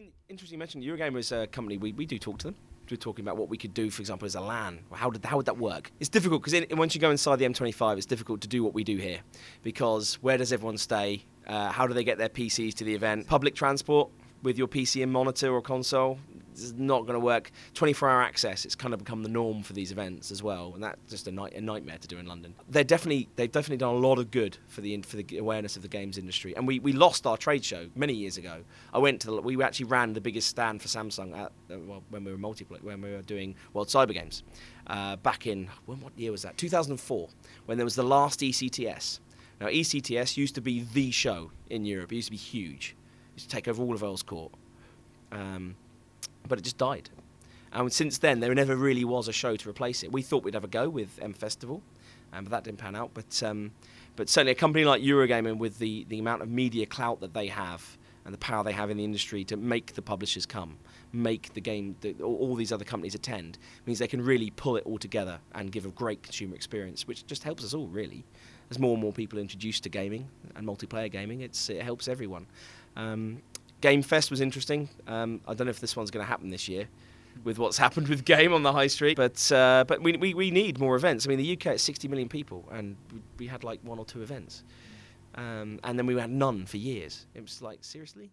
mean, interesting you mentioned is a company, we, we do talk to them. We're talking about what we could do, for example, as a LAN. How, did, how would that work? It's difficult because once you go inside the M25, it's difficult to do what we do here. Because where does everyone stay? Uh, how do they get their PCs to the event? Public transport with your PC and monitor or console, is not going to work. 24 hour access, it's kind of become the norm for these events as well, and that's just a, night, a nightmare to do in London. They're definitely, they've definitely done a lot of good for the, for the awareness of the games industry. And we, we lost our trade show many years ago. I went to the, we actually ran the biggest stand for Samsung at, uh, well, when we were multiplayer, when we were doing World Cyber Games. Uh, back in, when, what year was that? 2004, when there was the last ECTS. Now, ECTS used to be the show in Europe. It used to be huge. It used to take over all of Earl's Court. Um, but it just died. And since then, there never really was a show to replace it. We thought we'd have a go with M Festival, um, but that didn't pan out. But um, but certainly a company like Eurogamer, with the, the amount of media clout that they have and the power they have in the industry to make the publishers come, make the game, the, all these other companies attend, means they can really pull it all together and give a great consumer experience, which just helps us all really. As more and more people are introduced to gaming and multiplayer gaming, it's, it helps everyone. Um, Game Fest was interesting. Um, I don't know if this one's going to happen this year with what's happened with Game on the high street, but uh, but we, we, we need more events. I mean, the UK is 60 million people, and we, had like one or two events, um, and then we had none for years. It was like seriously.